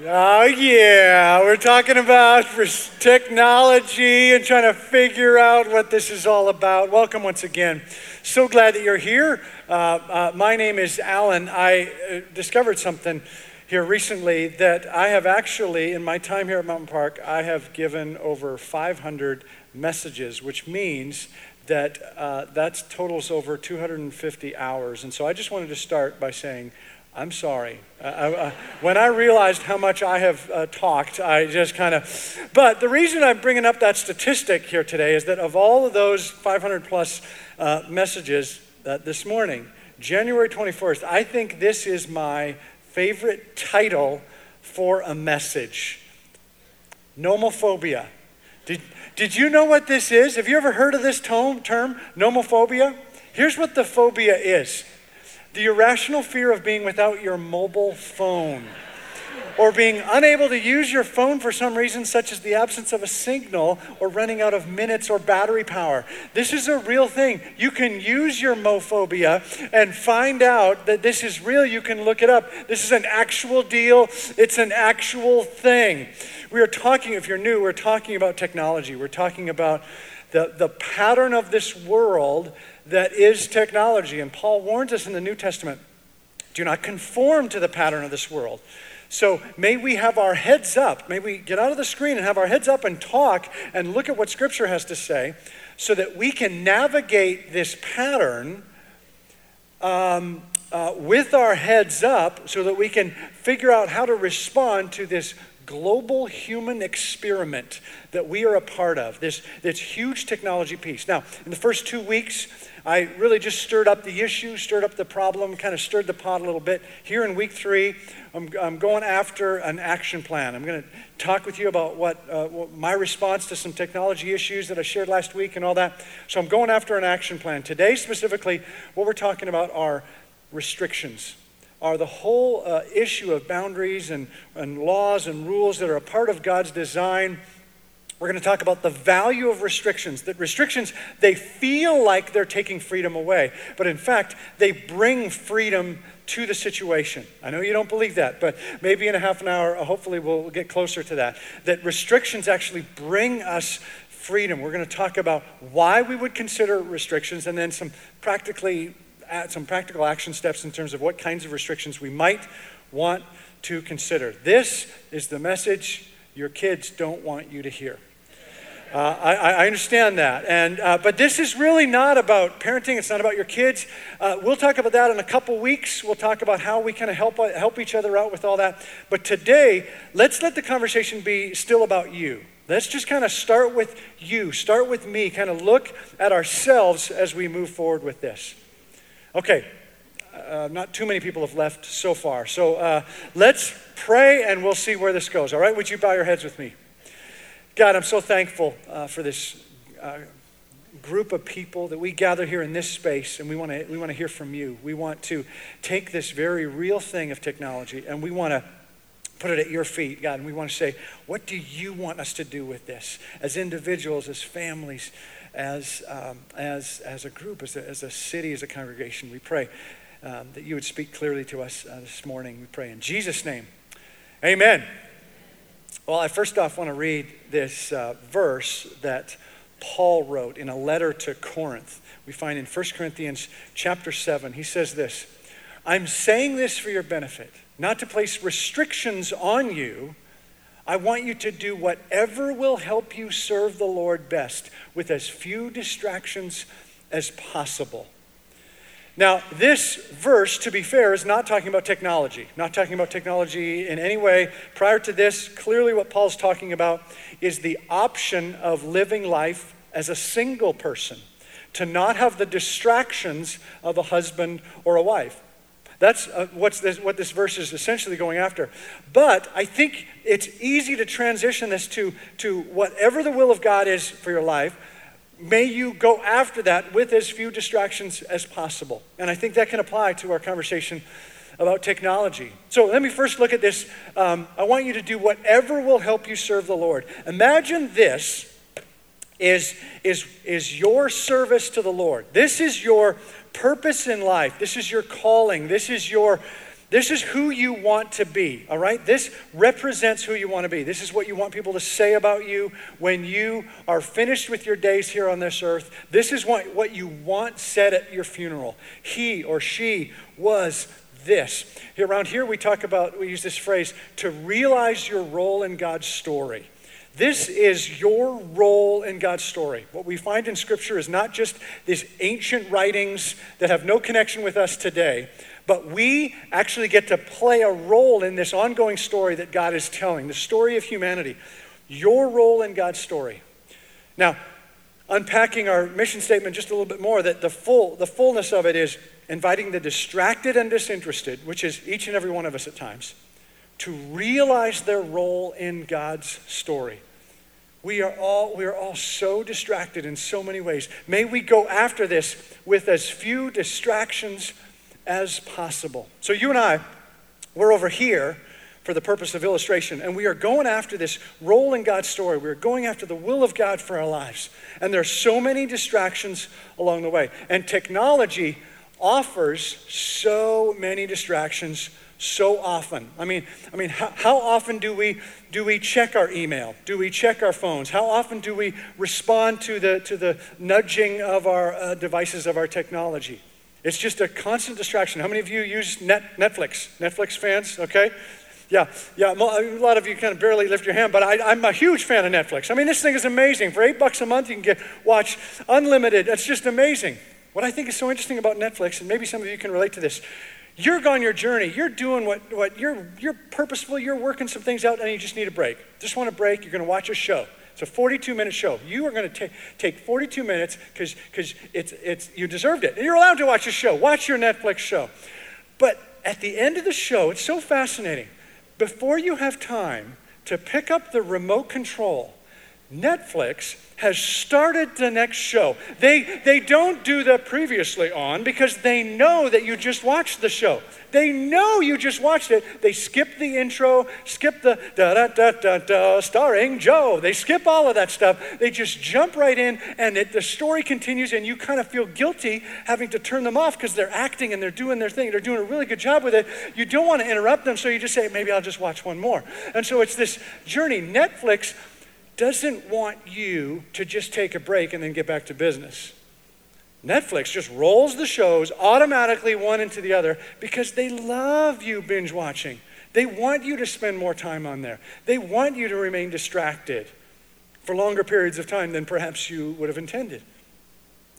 Oh, yeah. We're talking about technology and trying to figure out what this is all about. Welcome once again. So glad that you're here. Uh, uh, my name is Alan. I uh, discovered something here recently that I have actually, in my time here at Mountain Park, I have given over 500 messages, which means that uh, that totals over 250 hours. And so I just wanted to start by saying, I'm sorry. Uh, uh, when I realized how much I have uh, talked, I just kind of. But the reason I'm bringing up that statistic here today is that of all of those 500 plus uh, messages uh, this morning, January 21st, I think this is my favorite title for a message Nomophobia. Did, did you know what this is? Have you ever heard of this term, nomophobia? Here's what the phobia is the irrational fear of being without your mobile phone or being unable to use your phone for some reason, such as the absence of a signal or running out of minutes or battery power. This is a real thing. You can use your mophobia and find out that this is real. You can look it up. This is an actual deal, it's an actual thing. We are talking, if you're new, we're talking about technology. We're talking about the, the pattern of this world that is technology. And Paul warns us in the New Testament do not conform to the pattern of this world. So may we have our heads up. May we get out of the screen and have our heads up and talk and look at what Scripture has to say so that we can navigate this pattern um, uh, with our heads up so that we can figure out how to respond to this global human experiment that we are a part of, this, this huge technology piece. Now, in the first two weeks, I really just stirred up the issue, stirred up the problem, kind of stirred the pot a little bit. Here in week three, I'm, I'm going after an action plan. I'm going to talk with you about what, uh, what, my response to some technology issues that I shared last week and all that. So I'm going after an action plan. Today, specifically, what we're talking about are restrictions are the whole uh, issue of boundaries and, and laws and rules that are a part of God's design. We're going to talk about the value of restrictions. That restrictions, they feel like they're taking freedom away, but in fact, they bring freedom to the situation. I know you don't believe that, but maybe in a half an hour, uh, hopefully, we'll get closer to that. That restrictions actually bring us freedom. We're going to talk about why we would consider restrictions and then some practically some practical action steps in terms of what kinds of restrictions we might want to consider. This is the message your kids don't want you to hear. Uh, I, I, understand that. And, uh, but this is really not about parenting. It's not about your kids. Uh, we'll talk about that in a couple weeks. We'll talk about how we kind of help, help each other out with all that. But today, let's let the conversation be still about you. Let's just kind of start with you, start with me, kind of look at ourselves as we move forward with this. Okay, uh, not too many people have left so far. So uh, let's pray and we'll see where this goes. All right, would you bow your heads with me? God, I'm so thankful uh, for this uh, group of people that we gather here in this space, and we want to we want to hear from you. We want to take this very real thing of technology, and we want to put it at your feet, God, and we want to say, what do you want us to do with this as individuals, as families? As, um, as, as a group, as a, as a city, as a congregation. We pray um, that you would speak clearly to us uh, this morning. We pray in Jesus' name. Amen. Well, I first off want to read this uh, verse that Paul wrote in a letter to Corinth. We find in 1 Corinthians chapter 7. He says this I'm saying this for your benefit, not to place restrictions on you I want you to do whatever will help you serve the Lord best with as few distractions as possible. Now, this verse, to be fair, is not talking about technology, not talking about technology in any way. Prior to this, clearly what Paul's talking about is the option of living life as a single person, to not have the distractions of a husband or a wife. That's uh, this, what this verse is essentially going after. But I think it's easy to transition this to, to whatever the will of God is for your life. May you go after that with as few distractions as possible. And I think that can apply to our conversation about technology. So let me first look at this. Um, I want you to do whatever will help you serve the Lord. Imagine this is, is, is your service to the Lord. This is your purpose in life. This is your calling. This is your This is who you want to be, all right? This represents who you want to be. This is what you want people to say about you when you are finished with your days here on this earth. This is what, what you want said at your funeral. He or she was this. Around here, we talk about, we use this phrase, to realize your role in God's story. This is your role in God's story. What we find in Scripture is not just these ancient writings that have no connection with us today, but we actually get to play a role in this ongoing story that God is telling, the story of humanity. Your role in God's story. Now, unpacking our mission statement just a little bit more, that the full the fullness of it is inviting the distracted and disinterested, which is each and every one of us at times to realize their role in God's story. We are all we are all so distracted in so many ways. May we go after this with as few distractions as possible. So you and I we're over here for the purpose of illustration and we are going after this role in God's story. We're going after the will of God for our lives. And there are so many distractions along the way. And technology offers so many distractions so often. I mean, I mean, how, how, often do we do we check our email? Do we check our phones? How often do we respond to the to the nudging of our uh, devices of our technology? It's just a constant distraction. How many of you use Net, Netflix? Netflix fans? Okay. Yeah, yeah. A lot of you kind of barely lift your hand, but I, I'm a huge fan of Netflix. I mean, this thing is amazing. For eight bucks a month, you can get watch unlimited. It's just amazing. What I think is so interesting about Netflix, and maybe some of you can relate to this, you're on your journey. You're doing what, what you're, you're purposeful. You're working some things out, and you just need a break. Just want a break. You're going to watch a show. It's a 42 minute show. You are going to take, take 42 minutes because it's, it's, you deserved it. And you're allowed to watch a show. Watch your Netflix show. But at the end of the show, it's so fascinating. Before you have time to pick up the remote control, Netflix has started the next show. They, they don't do the previously on because they know that you just watched the show. They know you just watched it. They skip the intro, skip the da da da da da, starring Joe. They skip all of that stuff. They just jump right in, and it, the story continues, and you kind of feel guilty having to turn them off because they're acting and they're doing their thing. They're doing a really good job with it. You don't want to interrupt them, so you just say, maybe I'll just watch one more. And so it's this journey. Netflix doesn't want you to just take a break and then get back to business. Netflix just rolls the shows automatically one into the other because they love you binge watching. They want you to spend more time on there. They want you to remain distracted for longer periods of time than perhaps you would have intended.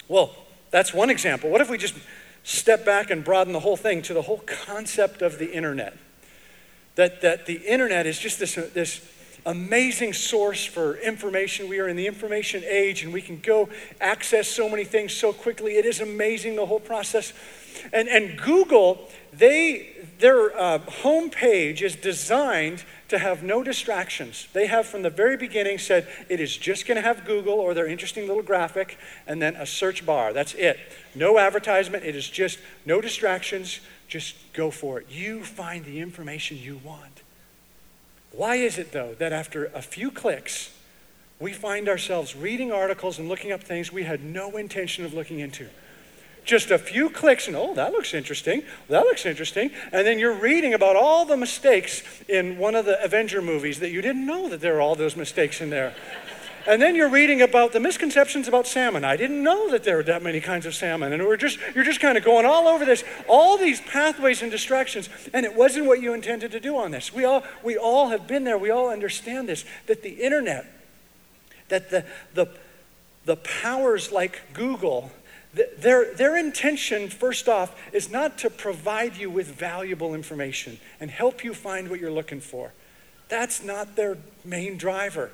Well, that's one example. What if we just step back and broaden the whole thing to the whole concept of the internet? That, that the internet is just this, this amazing source for information. We are in the information age and we can go access so many things so quickly. It is amazing, the whole process. And, and Google, they, their uh, homepage is designed to have no distractions. They have from the very beginning said it is just going to have Google or their interesting little graphic and then a search bar. That's it. No advertisement. It is just no distractions. Just go for it. You find the information you want. Why is it, though, that after a few clicks, we find ourselves reading articles and looking up things we had no intention of looking into? Just a few clicks, and oh, that looks interesting. That looks interesting. And then you're reading about all the mistakes in one of the Avenger movies that you didn't know that there are all those mistakes in there. And then you're reading about the misconceptions about salmon. I didn't know that there were that many kinds of salmon. And we're just, you're just kind of going all over this, all these pathways and distractions. And it wasn't what you intended to do on this. We all, we all have been there. We all understand this that the internet, that the, the, the powers like Google, their, their intention, first off, is not to provide you with valuable information and help you find what you're looking for. That's not their main driver.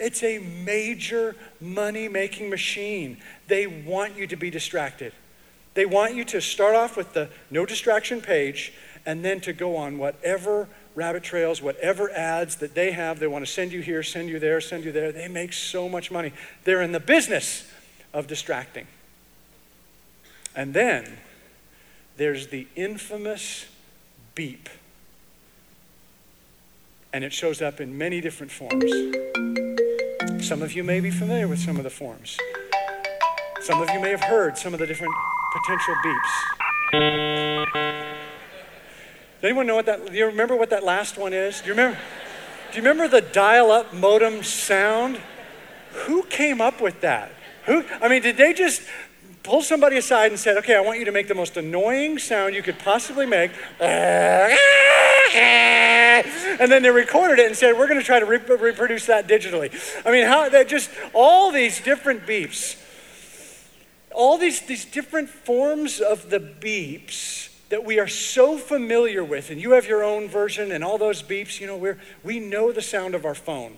It's a major money making machine. They want you to be distracted. They want you to start off with the no distraction page and then to go on whatever rabbit trails, whatever ads that they have. They want to send you here, send you there, send you there. They make so much money. They're in the business of distracting. And then there's the infamous beep. And it shows up in many different forms. Some of you may be familiar with some of the forms. Some of you may have heard some of the different potential beeps. Does anyone know what that, do you remember what that last one is? Do you remember? Do you remember the dial up modem sound? Who came up with that? Who, I mean, did they just pull somebody aside and said, okay, I want you to make the most annoying sound you could possibly make. And then they recorded it and said, we're going to try to re- reproduce that digitally. I mean, how that just all these different beeps, all these, these different forms of the beeps that we are so familiar with, and you have your own version and all those beeps, you know, we're, we know the sound of our phone.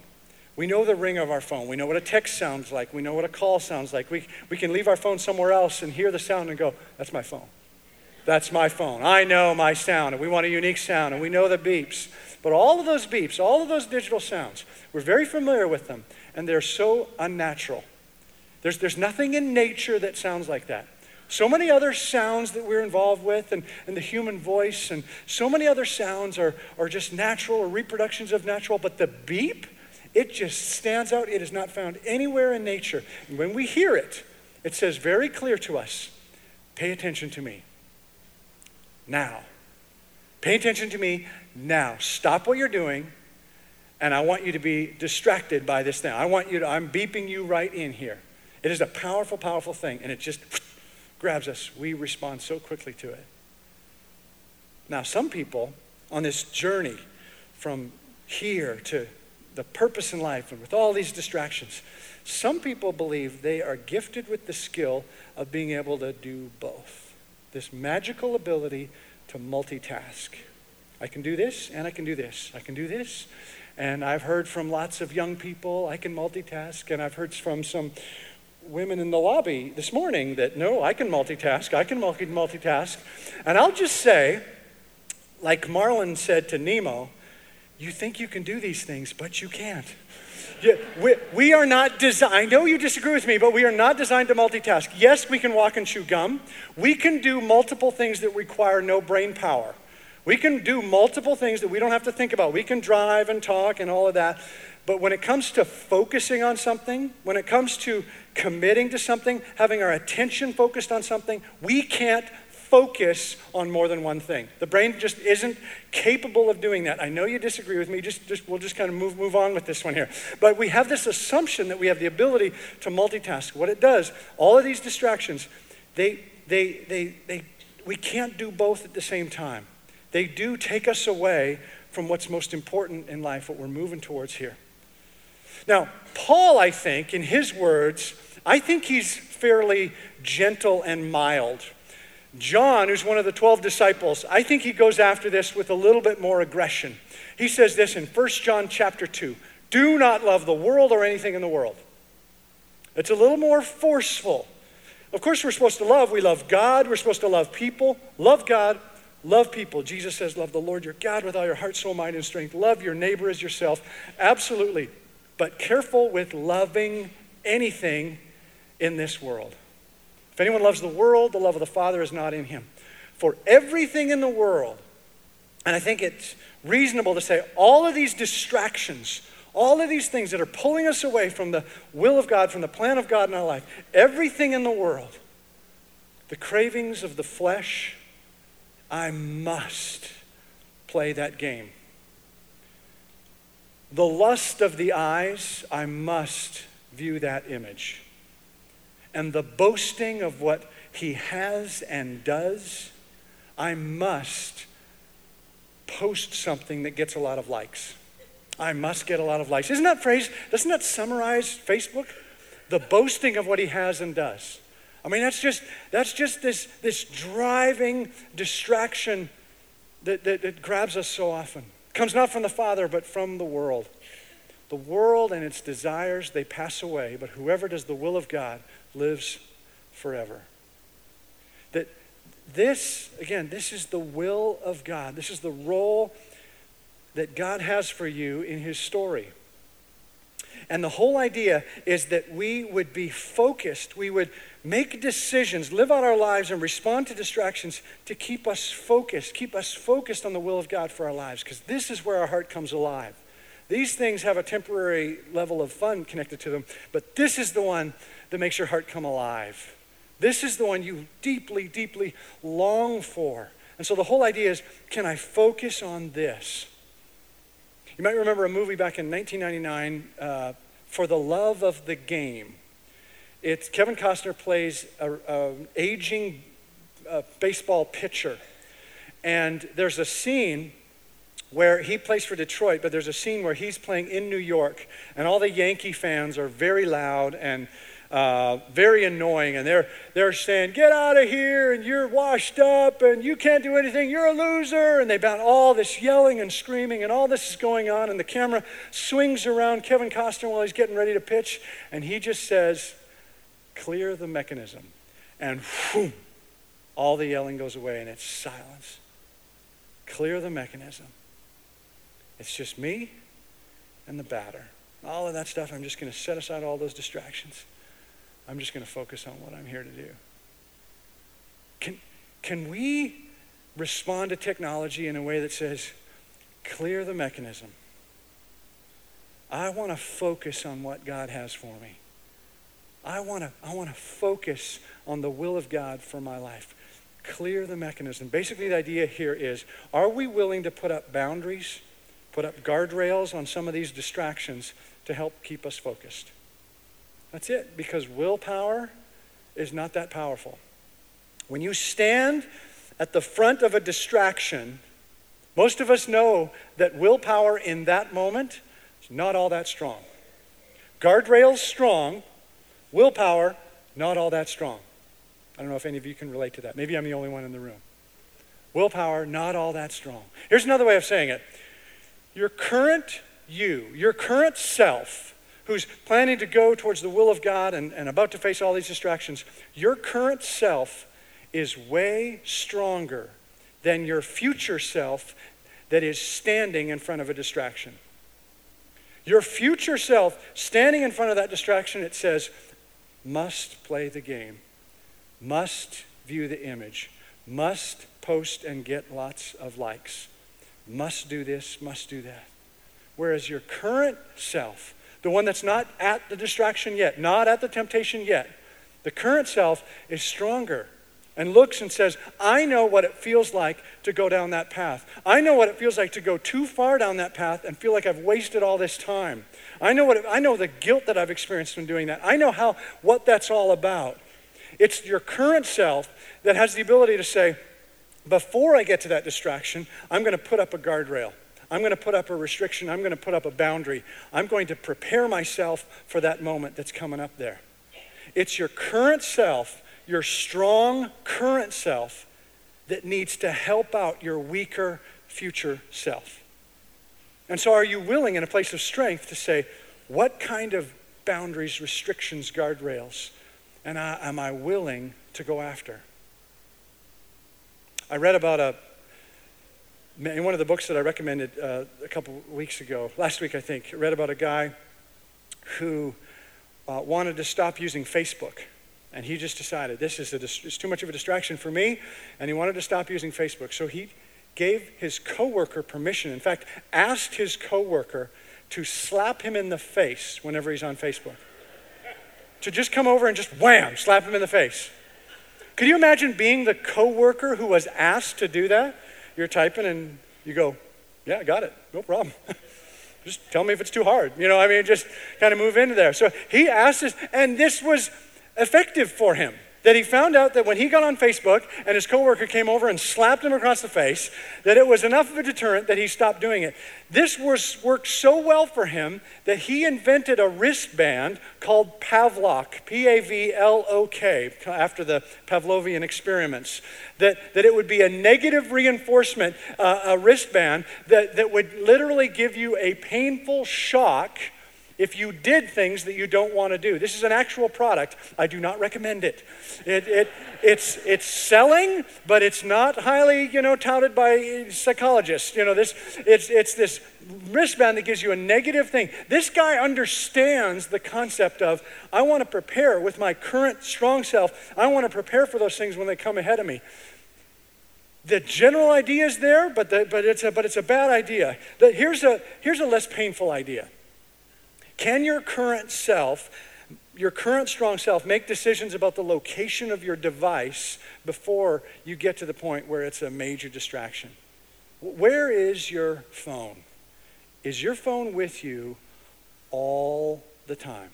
We know the ring of our phone. We know what a text sounds like. We know what a call sounds like. We, we can leave our phone somewhere else and hear the sound and go, that's my phone. That's my phone. I know my sound, and we want a unique sound, and we know the beeps. But all of those beeps, all of those digital sounds, we're very familiar with them, and they're so unnatural. There's, there's nothing in nature that sounds like that. So many other sounds that we're involved with, and, and the human voice, and so many other sounds are, are just natural or reproductions of natural, but the beep, it just stands out. It is not found anywhere in nature. And when we hear it, it says very clear to us pay attention to me now. Pay attention to me now. Stop what you're doing, and I want you to be distracted by this thing. I want you to, I'm beeping you right in here. It is a powerful, powerful thing, and it just grabs us. We respond so quickly to it. Now, some people on this journey from here to the purpose in life and with all these distractions. Some people believe they are gifted with the skill of being able to do both. This magical ability to multitask. I can do this and I can do this. I can do this. And I've heard from lots of young people, I can multitask. And I've heard from some women in the lobby this morning that no, I can multitask. I can multitask. And I'll just say, like Marlin said to Nemo, you think you can do these things, but you can't. We, we are not designed, I know you disagree with me, but we are not designed to multitask. Yes, we can walk and chew gum. We can do multiple things that require no brain power. We can do multiple things that we don't have to think about. We can drive and talk and all of that. But when it comes to focusing on something, when it comes to committing to something, having our attention focused on something, we can't focus on more than one thing. The brain just isn't capable of doing that. I know you disagree with me. Just, just we'll just kind of move, move on with this one here. But we have this assumption that we have the ability to multitask. What it does, all of these distractions, they, they, they, they, we can't do both at the same time. They do take us away from what's most important in life, what we're moving towards here. Now, Paul, I think, in his words, I think he's fairly gentle and mild John, who's one of the 12 disciples, I think he goes after this with a little bit more aggression. He says this in 1 John chapter 2 Do not love the world or anything in the world. It's a little more forceful. Of course, we're supposed to love. We love God. We're supposed to love people. Love God. Love people. Jesus says, Love the Lord your God with all your heart, soul, mind, and strength. Love your neighbor as yourself. Absolutely. But careful with loving anything in this world. If anyone loves the world, the love of the Father is not in him. For everything in the world, and I think it's reasonable to say all of these distractions, all of these things that are pulling us away from the will of God, from the plan of God in our life, everything in the world, the cravings of the flesh, I must play that game. The lust of the eyes, I must view that image and the boasting of what he has and does, I must post something that gets a lot of likes. I must get a lot of likes. Isn't that phrase, doesn't that summarize Facebook? The boasting of what he has and does. I mean, that's just, that's just this, this driving distraction that, that, that grabs us so often. It comes not from the Father, but from the world. The world and its desires, they pass away, but whoever does the will of God lives forever. That this, again, this is the will of God. This is the role that God has for you in His story. And the whole idea is that we would be focused, we would make decisions, live out our lives, and respond to distractions to keep us focused, keep us focused on the will of God for our lives, because this is where our heart comes alive. These things have a temporary level of fun connected to them, but this is the one that makes your heart come alive. This is the one you deeply, deeply long for. And so the whole idea is can I focus on this? You might remember a movie back in 1999, uh, For the Love of the Game. It's Kevin Costner plays an aging uh, baseball pitcher. And there's a scene where he plays for Detroit, but there's a scene where he's playing in New York, and all the Yankee fans are very loud and uh, very annoying, and they're they're saying, "Get out of here!" and "You're washed up!" and "You can't do anything! You're a loser!" and they've got all this yelling and screaming, and all this is going on, and the camera swings around Kevin Costner while he's getting ready to pitch, and he just says, "Clear the mechanism," and all the yelling goes away, and it's silence. Clear the mechanism. It's just me and the batter. All of that stuff, I'm just going to set aside all those distractions. I'm just going to focus on what I'm here to do. Can, can we respond to technology in a way that says, clear the mechanism? I want to focus on what God has for me. I want to I want to focus on the will of God for my life. Clear the mechanism. Basically the idea here is are we willing to put up boundaries, put up guardrails on some of these distractions to help keep us focused? That's it, because willpower is not that powerful. When you stand at the front of a distraction, most of us know that willpower in that moment is not all that strong. Guardrails strong, willpower not all that strong. I don't know if any of you can relate to that. Maybe I'm the only one in the room. Willpower not all that strong. Here's another way of saying it. Your current you, your current self who's planning to go towards the will of God and, and about to face all these distractions, your current self is way stronger than your future self that is standing in front of a distraction. Your future self standing in front of that distraction, it says, must play the game, must view the image, must post and get lots of likes, must do this, must do that. Whereas your current self, the one that's not at the distraction yet, not at the temptation yet. The current self is stronger and looks and says, I know what it feels like to go down that path. I know what it feels like to go too far down that path and feel like I've wasted all this time. I know, what it, I know the guilt that I've experienced from doing that. I know how, what that's all about. It's your current self that has the ability to say, before I get to that distraction, I'm going to put up a guardrail. I'm going to put up a restriction. I'm going to put up a boundary. I'm going to prepare myself for that moment that's coming up there. It's your current self, your strong current self, that needs to help out your weaker future self. And so, are you willing in a place of strength to say, what kind of boundaries, restrictions, guardrails, and am I willing to go after? I read about a in one of the books that I recommended uh, a couple weeks ago, last week I think, read about a guy who uh, wanted to stop using Facebook. And he just decided this is it's too much of a distraction for me, and he wanted to stop using Facebook. So he gave his coworker permission. In fact, asked his coworker to slap him in the face whenever he's on Facebook. to just come over and just wham, slap him in the face. Could you imagine being the coworker who was asked to do that? You're typing and you go, yeah, I got it. No problem. just tell me if it's too hard. You know, I mean, just kind of move into there. So he asked this, and this was effective for him that he found out that when he got on Facebook and his coworker came over and slapped him across the face, that it was enough of a deterrent that he stopped doing it. This was, worked so well for him that he invented a wristband called Pavlok, P A V L O K, after the Pavlovian experiments, that, that it would be a negative reinforcement, uh, a wristband that, that would literally give you a painful shock if you did things that you don't want to do. This is an actual product. I do not recommend it. It, it, it's, it's selling, but it's not highly, you know, touted by psychologists. You know, this, it's, it's this wristband that gives you a negative thing. This guy understands the concept of, I want to prepare with my current strong self, I want to prepare for those things when they come ahead of me. The general idea is there, but, the, but, it's a, but it's a bad idea. The, here's, a, here's a less painful idea. Can your current self your current strong self, make decisions about the location of your device before you get to the point where it's a major distraction. Where is your phone? Is your phone with you all the time?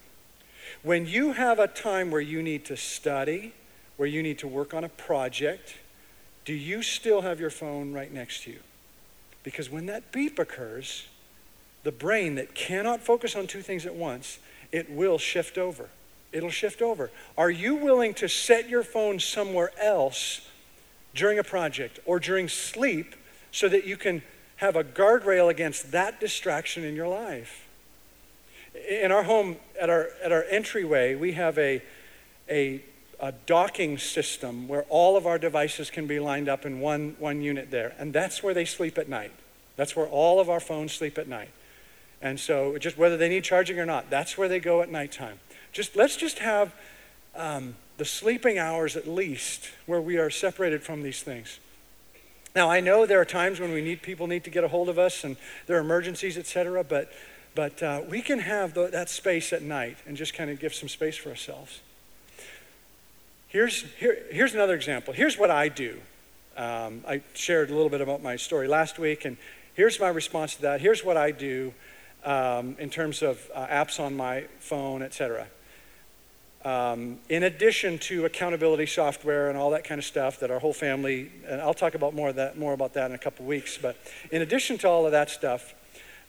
When you have a time where you need to study, where you need to work on a project, do you still have your phone right next to you? Because when that beep occurs, the brain that cannot focus on two things at once, it will shift over. It'll shift over. Are you willing to set your phone somewhere else during a project or during sleep so that you can have a guardrail against that distraction in your life? In our home, at our, at our entryway, we have a, a, a docking system where all of our devices can be lined up in one, one unit there. And that's where they sleep at night. That's where all of our phones sleep at night. And so, just whether they need charging or not, that's where they go at nighttime. Just let's just have um, the sleeping hours at least where we are separated from these things. Now, I know there are times when we need people need to get a hold of us, and there are emergencies, etc. But but uh, we can have the, that space at night and just kind of give some space for ourselves. Here's, here, here's another example. Here's what I do. Um, I shared a little bit about my story last week, and here's my response to that. Here's what I do um, in terms of uh, apps on my phone, etc. Um, in addition to accountability software and all that kind of stuff that our whole family, and I'll talk about more, that, more about that in a couple weeks, but in addition to all of that stuff,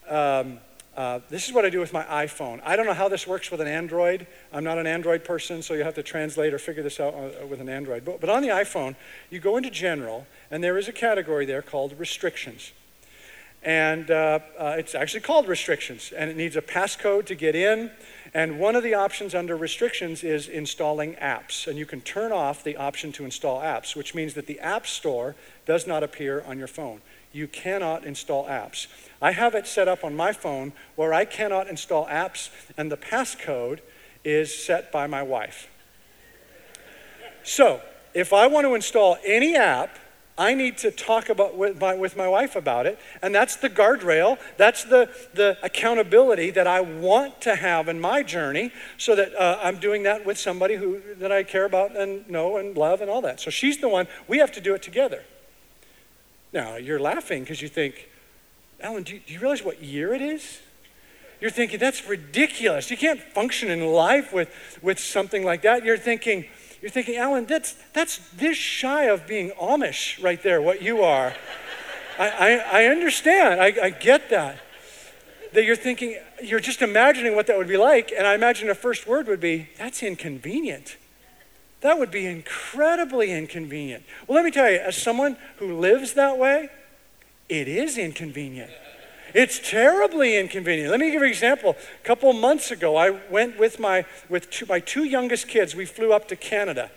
um, uh, this is what I do with my iPhone. I don't know how this works with an Android. I'm not an Android person, so you have to translate or figure this out uh, with an Android. But, but on the iPhone, you go into General, and there is a category there called Restrictions. And uh, uh, it's actually called Restrictions, and it needs a passcode to get in. And one of the options under Restrictions is installing apps. And you can turn off the option to install apps, which means that the App Store does not appear on your phone you cannot install apps. I have it set up on my phone where I cannot install apps, and the passcode is set by my wife. So, if I want to install any app, I need to talk about with my, with my wife about it, and that's the guardrail. That's the, the accountability that I want to have in my journey, so that uh, I'm doing that with somebody who that I care about and know and love and all that. So she's the one. We have to do it together. Now, you're laughing because you think, Alan, do you, do you realize what year it is? You're thinking, that's ridiculous. You can't function in life with, with something like that. You're thinking, you're thinking, Alan, that's, that's this shy of being Amish right there, what you are. I, I, I, understand. I, I get that. That you're thinking, you're just imagining what that would be like. And I imagine the first word would be, that's inconvenient. That would be incredibly inconvenient. Well, let me tell you, as someone who lives that way, it is inconvenient. It's terribly inconvenient. Let me give you an example. A couple months ago, I went with my with two, my two youngest kids. We flew up to Canada,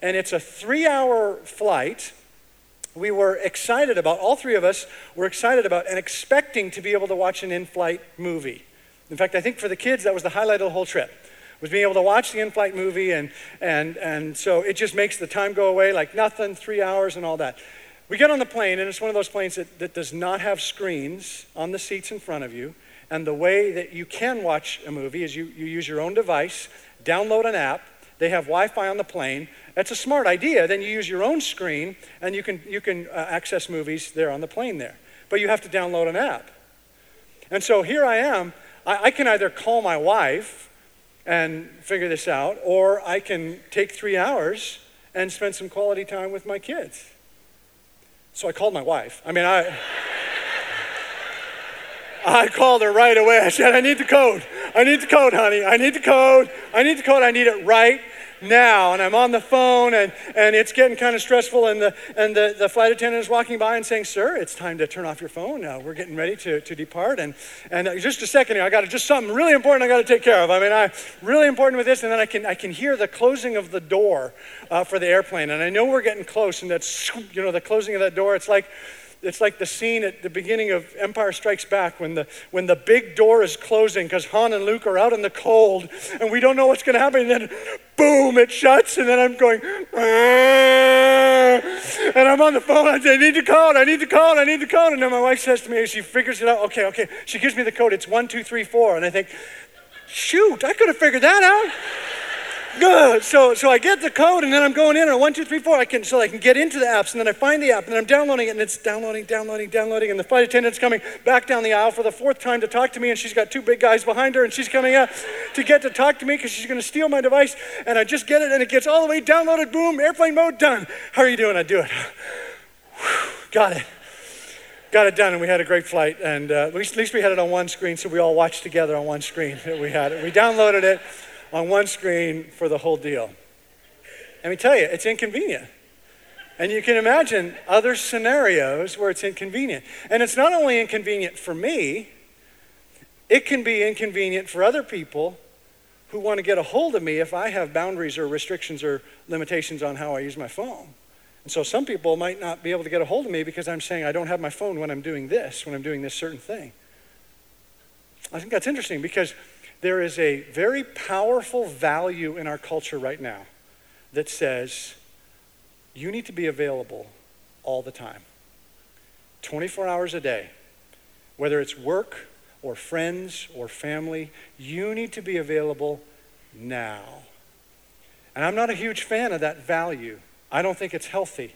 and it's a three-hour flight. We were excited about all three of us were excited about and expecting to be able to watch an in-flight movie. In fact, I think for the kids that was the highlight of the whole trip was being able to watch the in-flight movie and, and, and so it just makes the time go away like nothing, three hours and all that. We get on the plane and it's one of those planes that, that does not have screens on the seats in front of you. And the way that you can watch a movie is you, you use your own device, download an app, they have Wi-Fi on the plane. That's a smart idea. Then you use your own screen and you can, you can uh, access movies there on the plane there. But you have to download an app. And so here I am. I, I can either call my wife and figure this out, or I can take three hours and spend some quality time with my kids. So I called my wife. I mean, I. I called her right away. I said, I need the code. I need the code, honey. I need the code. I need the code. I need it right now. And I'm on the phone and, and it's getting kind of stressful. And, the, and the, the flight attendant is walking by and saying, Sir, it's time to turn off your phone now. We're getting ready to, to depart. And, and uh, just a second here, I got just something really important I got to take care of. I mean, I'm really important with this. And then I can, I can hear the closing of the door uh, for the airplane. And I know we're getting close. And that's, you know, the closing of that door, it's like, it's like the scene at the beginning of Empire Strikes Back when the, when the big door is closing because Han and Luke are out in the cold and we don't know what's going to happen. And then, boom, it shuts. And then I'm going, Aah! and I'm on the phone. I say, I need the code. I need the code. I need the code. And then my wife says to me, she figures it out. Okay, okay. She gives me the code. It's one, two, three, four. And I think, shoot, I could have figured that out. Good. So, so I get the code and then I'm going in and one, two, three, four. I can so I can get into the apps and then I find the app and then I'm downloading it and it's downloading, downloading, downloading and the flight attendant's coming back down the aisle for the fourth time to talk to me and she's got two big guys behind her and she's coming out to get to talk to me because she's going to steal my device and I just get it and it gets all the way downloaded. Boom, airplane mode done. How are you doing? I do it. got it. Got it done and we had a great flight and uh, at, least, at least we had it on one screen so we all watched together on one screen. We had it. We downloaded it on one screen for the whole deal. Let me tell you, it's inconvenient. And you can imagine other scenarios where it's inconvenient. And it's not only inconvenient for me, it can be inconvenient for other people who want to get a hold of me if I have boundaries or restrictions or limitations on how I use my phone. And so some people might not be able to get a hold of me because I'm saying I don't have my phone when I'm doing this, when I'm doing this certain thing. I think that's interesting because there is a very powerful value in our culture right now that says you need to be available all the time 24 hours a day. Whether it's work or friends or family, you need to be available now. And I'm not a huge fan of that value. I don't think it's healthy.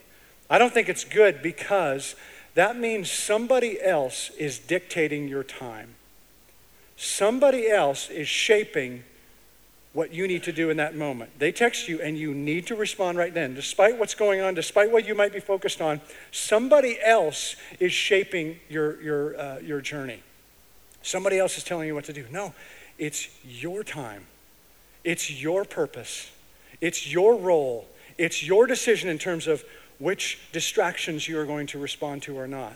I don't think it's good because that means somebody else is dictating your time. Somebody else is shaping what you need to do in that moment. They text you and you need to respond right then. Despite what's going on, despite what you might be focused on, somebody else is shaping your, your, uh, your journey. Somebody else is telling you what to do. No, it's your time, it's your purpose, it's your role, it's your decision in terms of which distractions you are going to respond to or not.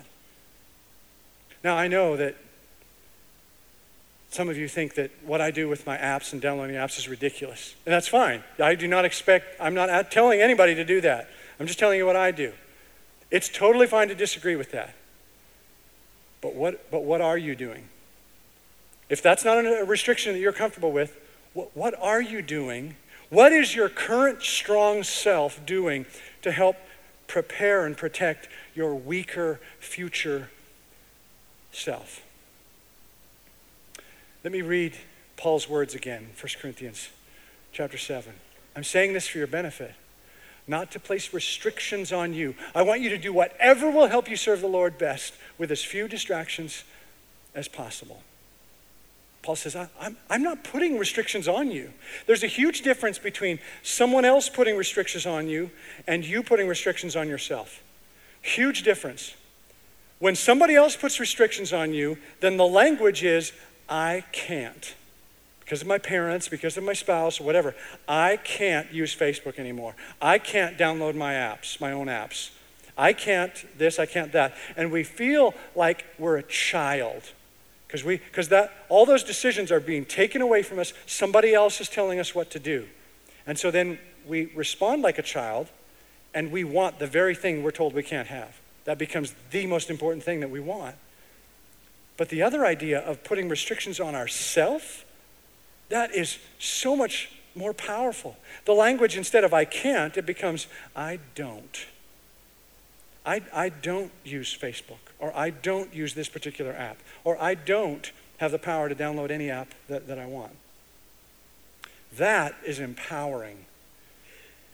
Now, I know that some of you think that what I do with my apps and downloading apps is ridiculous. And that's fine. I do not expect, I'm not telling anybody to do that. I'm just telling you what I do. It's totally fine to disagree with that. But what, but what are you doing? If that's not a restriction that you're comfortable with, what, what are you doing? What is your current strong self doing to help prepare and protect your weaker future self? Let me read Paul's words again, 1 Corinthians chapter 7. I'm saying this for your benefit, not to place restrictions on you. I want you to do whatever will help you serve the Lord best with as few distractions as possible. Paul says, I'm, I'm not putting restrictions on you. There's a huge difference between someone else putting restrictions on you and you putting restrictions on yourself. Huge difference. When somebody else puts restrictions on you, then the language is, I can't. Because of my parents, because of my spouse, whatever, I can't use Facebook anymore. I can't download my apps, my own apps. I can't this, I can't that. And we feel like we're a child. Because we because that all those decisions are being taken away from us. Somebody else is telling us what to do. And so then we respond like a child and we want the very thing we're told we can't have. That becomes the most important thing that we want. But the other idea of putting restrictions on ourself, that is so much more powerful. The language, instead of I can't, it becomes I don't. I, I don't use Facebook, or I don't use this particular app, or I don't have the power to download any app that, that I want. That is empowering.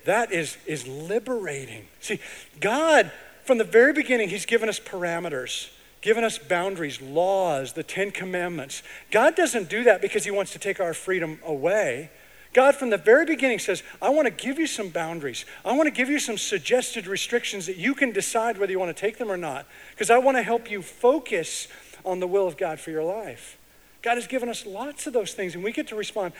That is, is liberating. See, God, from the very beginning, He's given us parameters given us boundaries, laws, the Ten Commandments. God doesn't do that because He wants to take our freedom away. God, from the very beginning, says, I want to give you some boundaries. I want to give you some suggested restrictions that you can decide whether you want to take them or not, because I want to help you focus on the will of God for your life. God has given us lots of those things, and we get to respond.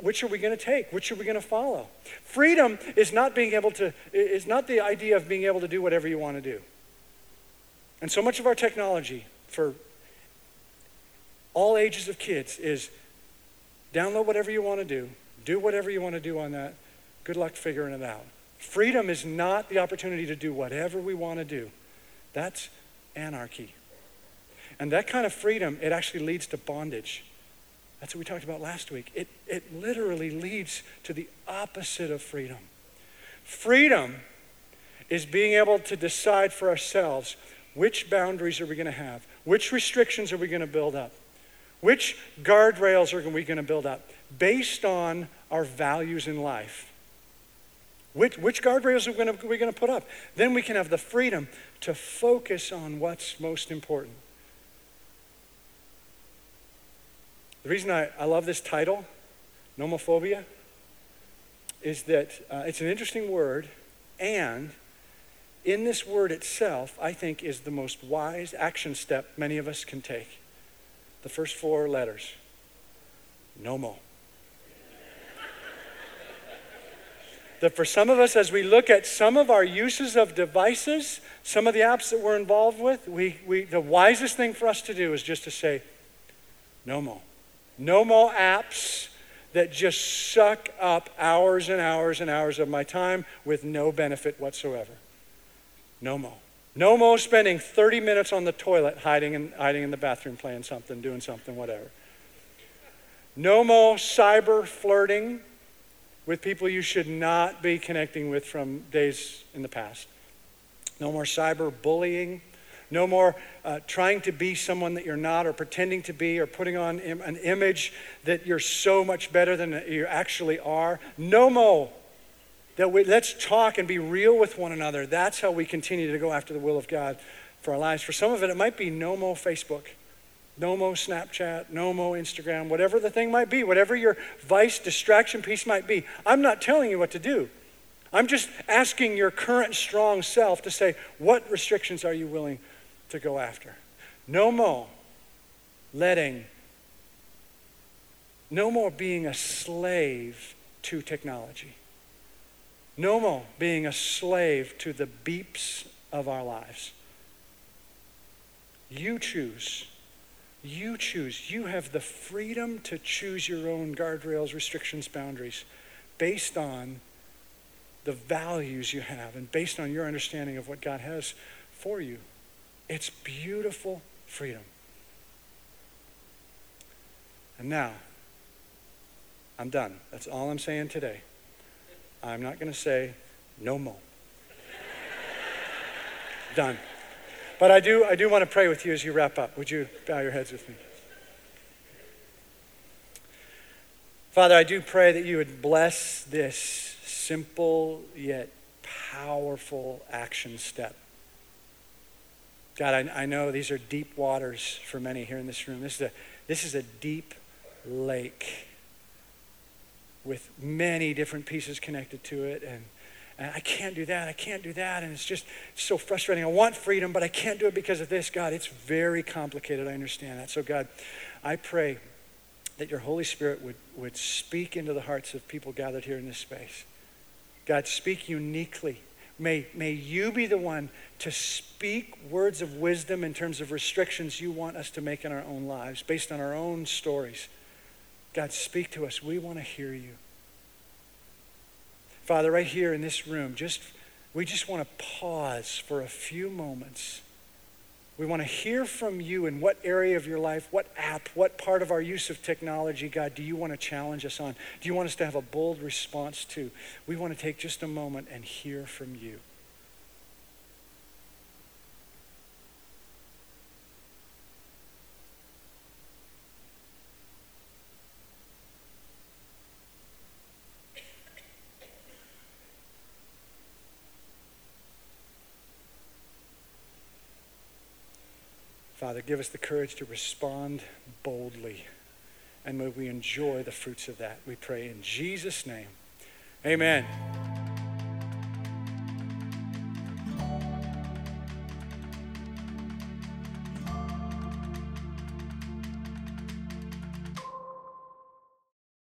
Which are we going to take? Which are we going to follow? Freedom is not being able to, is not the idea of being able to do whatever you want to do. And so much of our technology for all ages of kids is download whatever you want to do, do whatever you want to do on that. Good luck figuring it out. Freedom is not the opportunity to do whatever we want to do. That's anarchy. And that kind of freedom, it actually leads to bondage. That's what we talked about last week. It, it literally leads to the opposite of freedom. Freedom is being able to decide for ourselves which boundaries are we going to have? Which restrictions are we going to build up? Which guardrails are we going to build up? Based on our values in life. Which, which guardrails are we going, to, put up? Then we can have the freedom to focus on what's most important. The reason I, I love this title, nomophobia, is that uh, it's an interesting word, and in this word itself, I think, is the most wise action step many of us can take. The first four letters Nomo. that for some of us, as we look at some of our uses of devices, some of the apps that we're involved with, we, we, the wisest thing for us to do is just to say, no more. No more apps that just suck up hours and hours and hours of my time with no benefit whatsoever. No more. No more spending 30 minutes on the toilet hiding in, hiding in the bathroom playing something, doing something, whatever. No more cyber flirting with people you should not be connecting with from days in the past. No more cyber bullying. No more uh, trying to be someone that you're not or pretending to be or putting on Im- an image that you're so much better than you actually are. No more. That we, let's talk and be real with one another. That's how we continue to go after the will of God for our lives. For some of it, it might be no more Facebook. No more Snapchat, no more Instagram, whatever the thing might be, whatever your vice distraction piece might be. I'm not telling you what to do. I'm just asking your current strong self to say, what restrictions are you willing to go after? No more letting, no more being a slave to technology. No more being a slave to the beeps of our lives. You choose you choose. You have the freedom to choose your own guardrails, restrictions, boundaries based on the values you have and based on your understanding of what God has for you. It's beautiful freedom. And now, I'm done. That's all I'm saying today. I'm not going to say no more. done. But I do, I do want to pray with you as you wrap up. Would you bow your heads with me? Father, I do pray that you would bless this simple yet powerful action step. God, I, I, know these are deep waters for many here in this room. This is a, this is a deep lake with many different pieces connected to it. And and I can't do that. I can't do that. And it's just so frustrating. I want freedom, but I can't do it because of this. God, it's very complicated. I understand that. So, God, I pray that your Holy Spirit would, would speak into the hearts of people gathered here in this space. God, speak uniquely. May, may you be the one to speak words of wisdom in terms of restrictions you want us to make in our own lives based on our own stories. God, speak to us. We want to hear you. Father, right here in this room, just we just want to pause for a few moments. We want to hear from you in what area of your life, what app, what part of our use of technology, God, do you want to challenge us on? Do you want us to have a bold response to? We want to take just a moment and hear from you. Father, give us the courage to respond boldly. And may we enjoy the fruits of that. We pray in Jesus' name. Amen.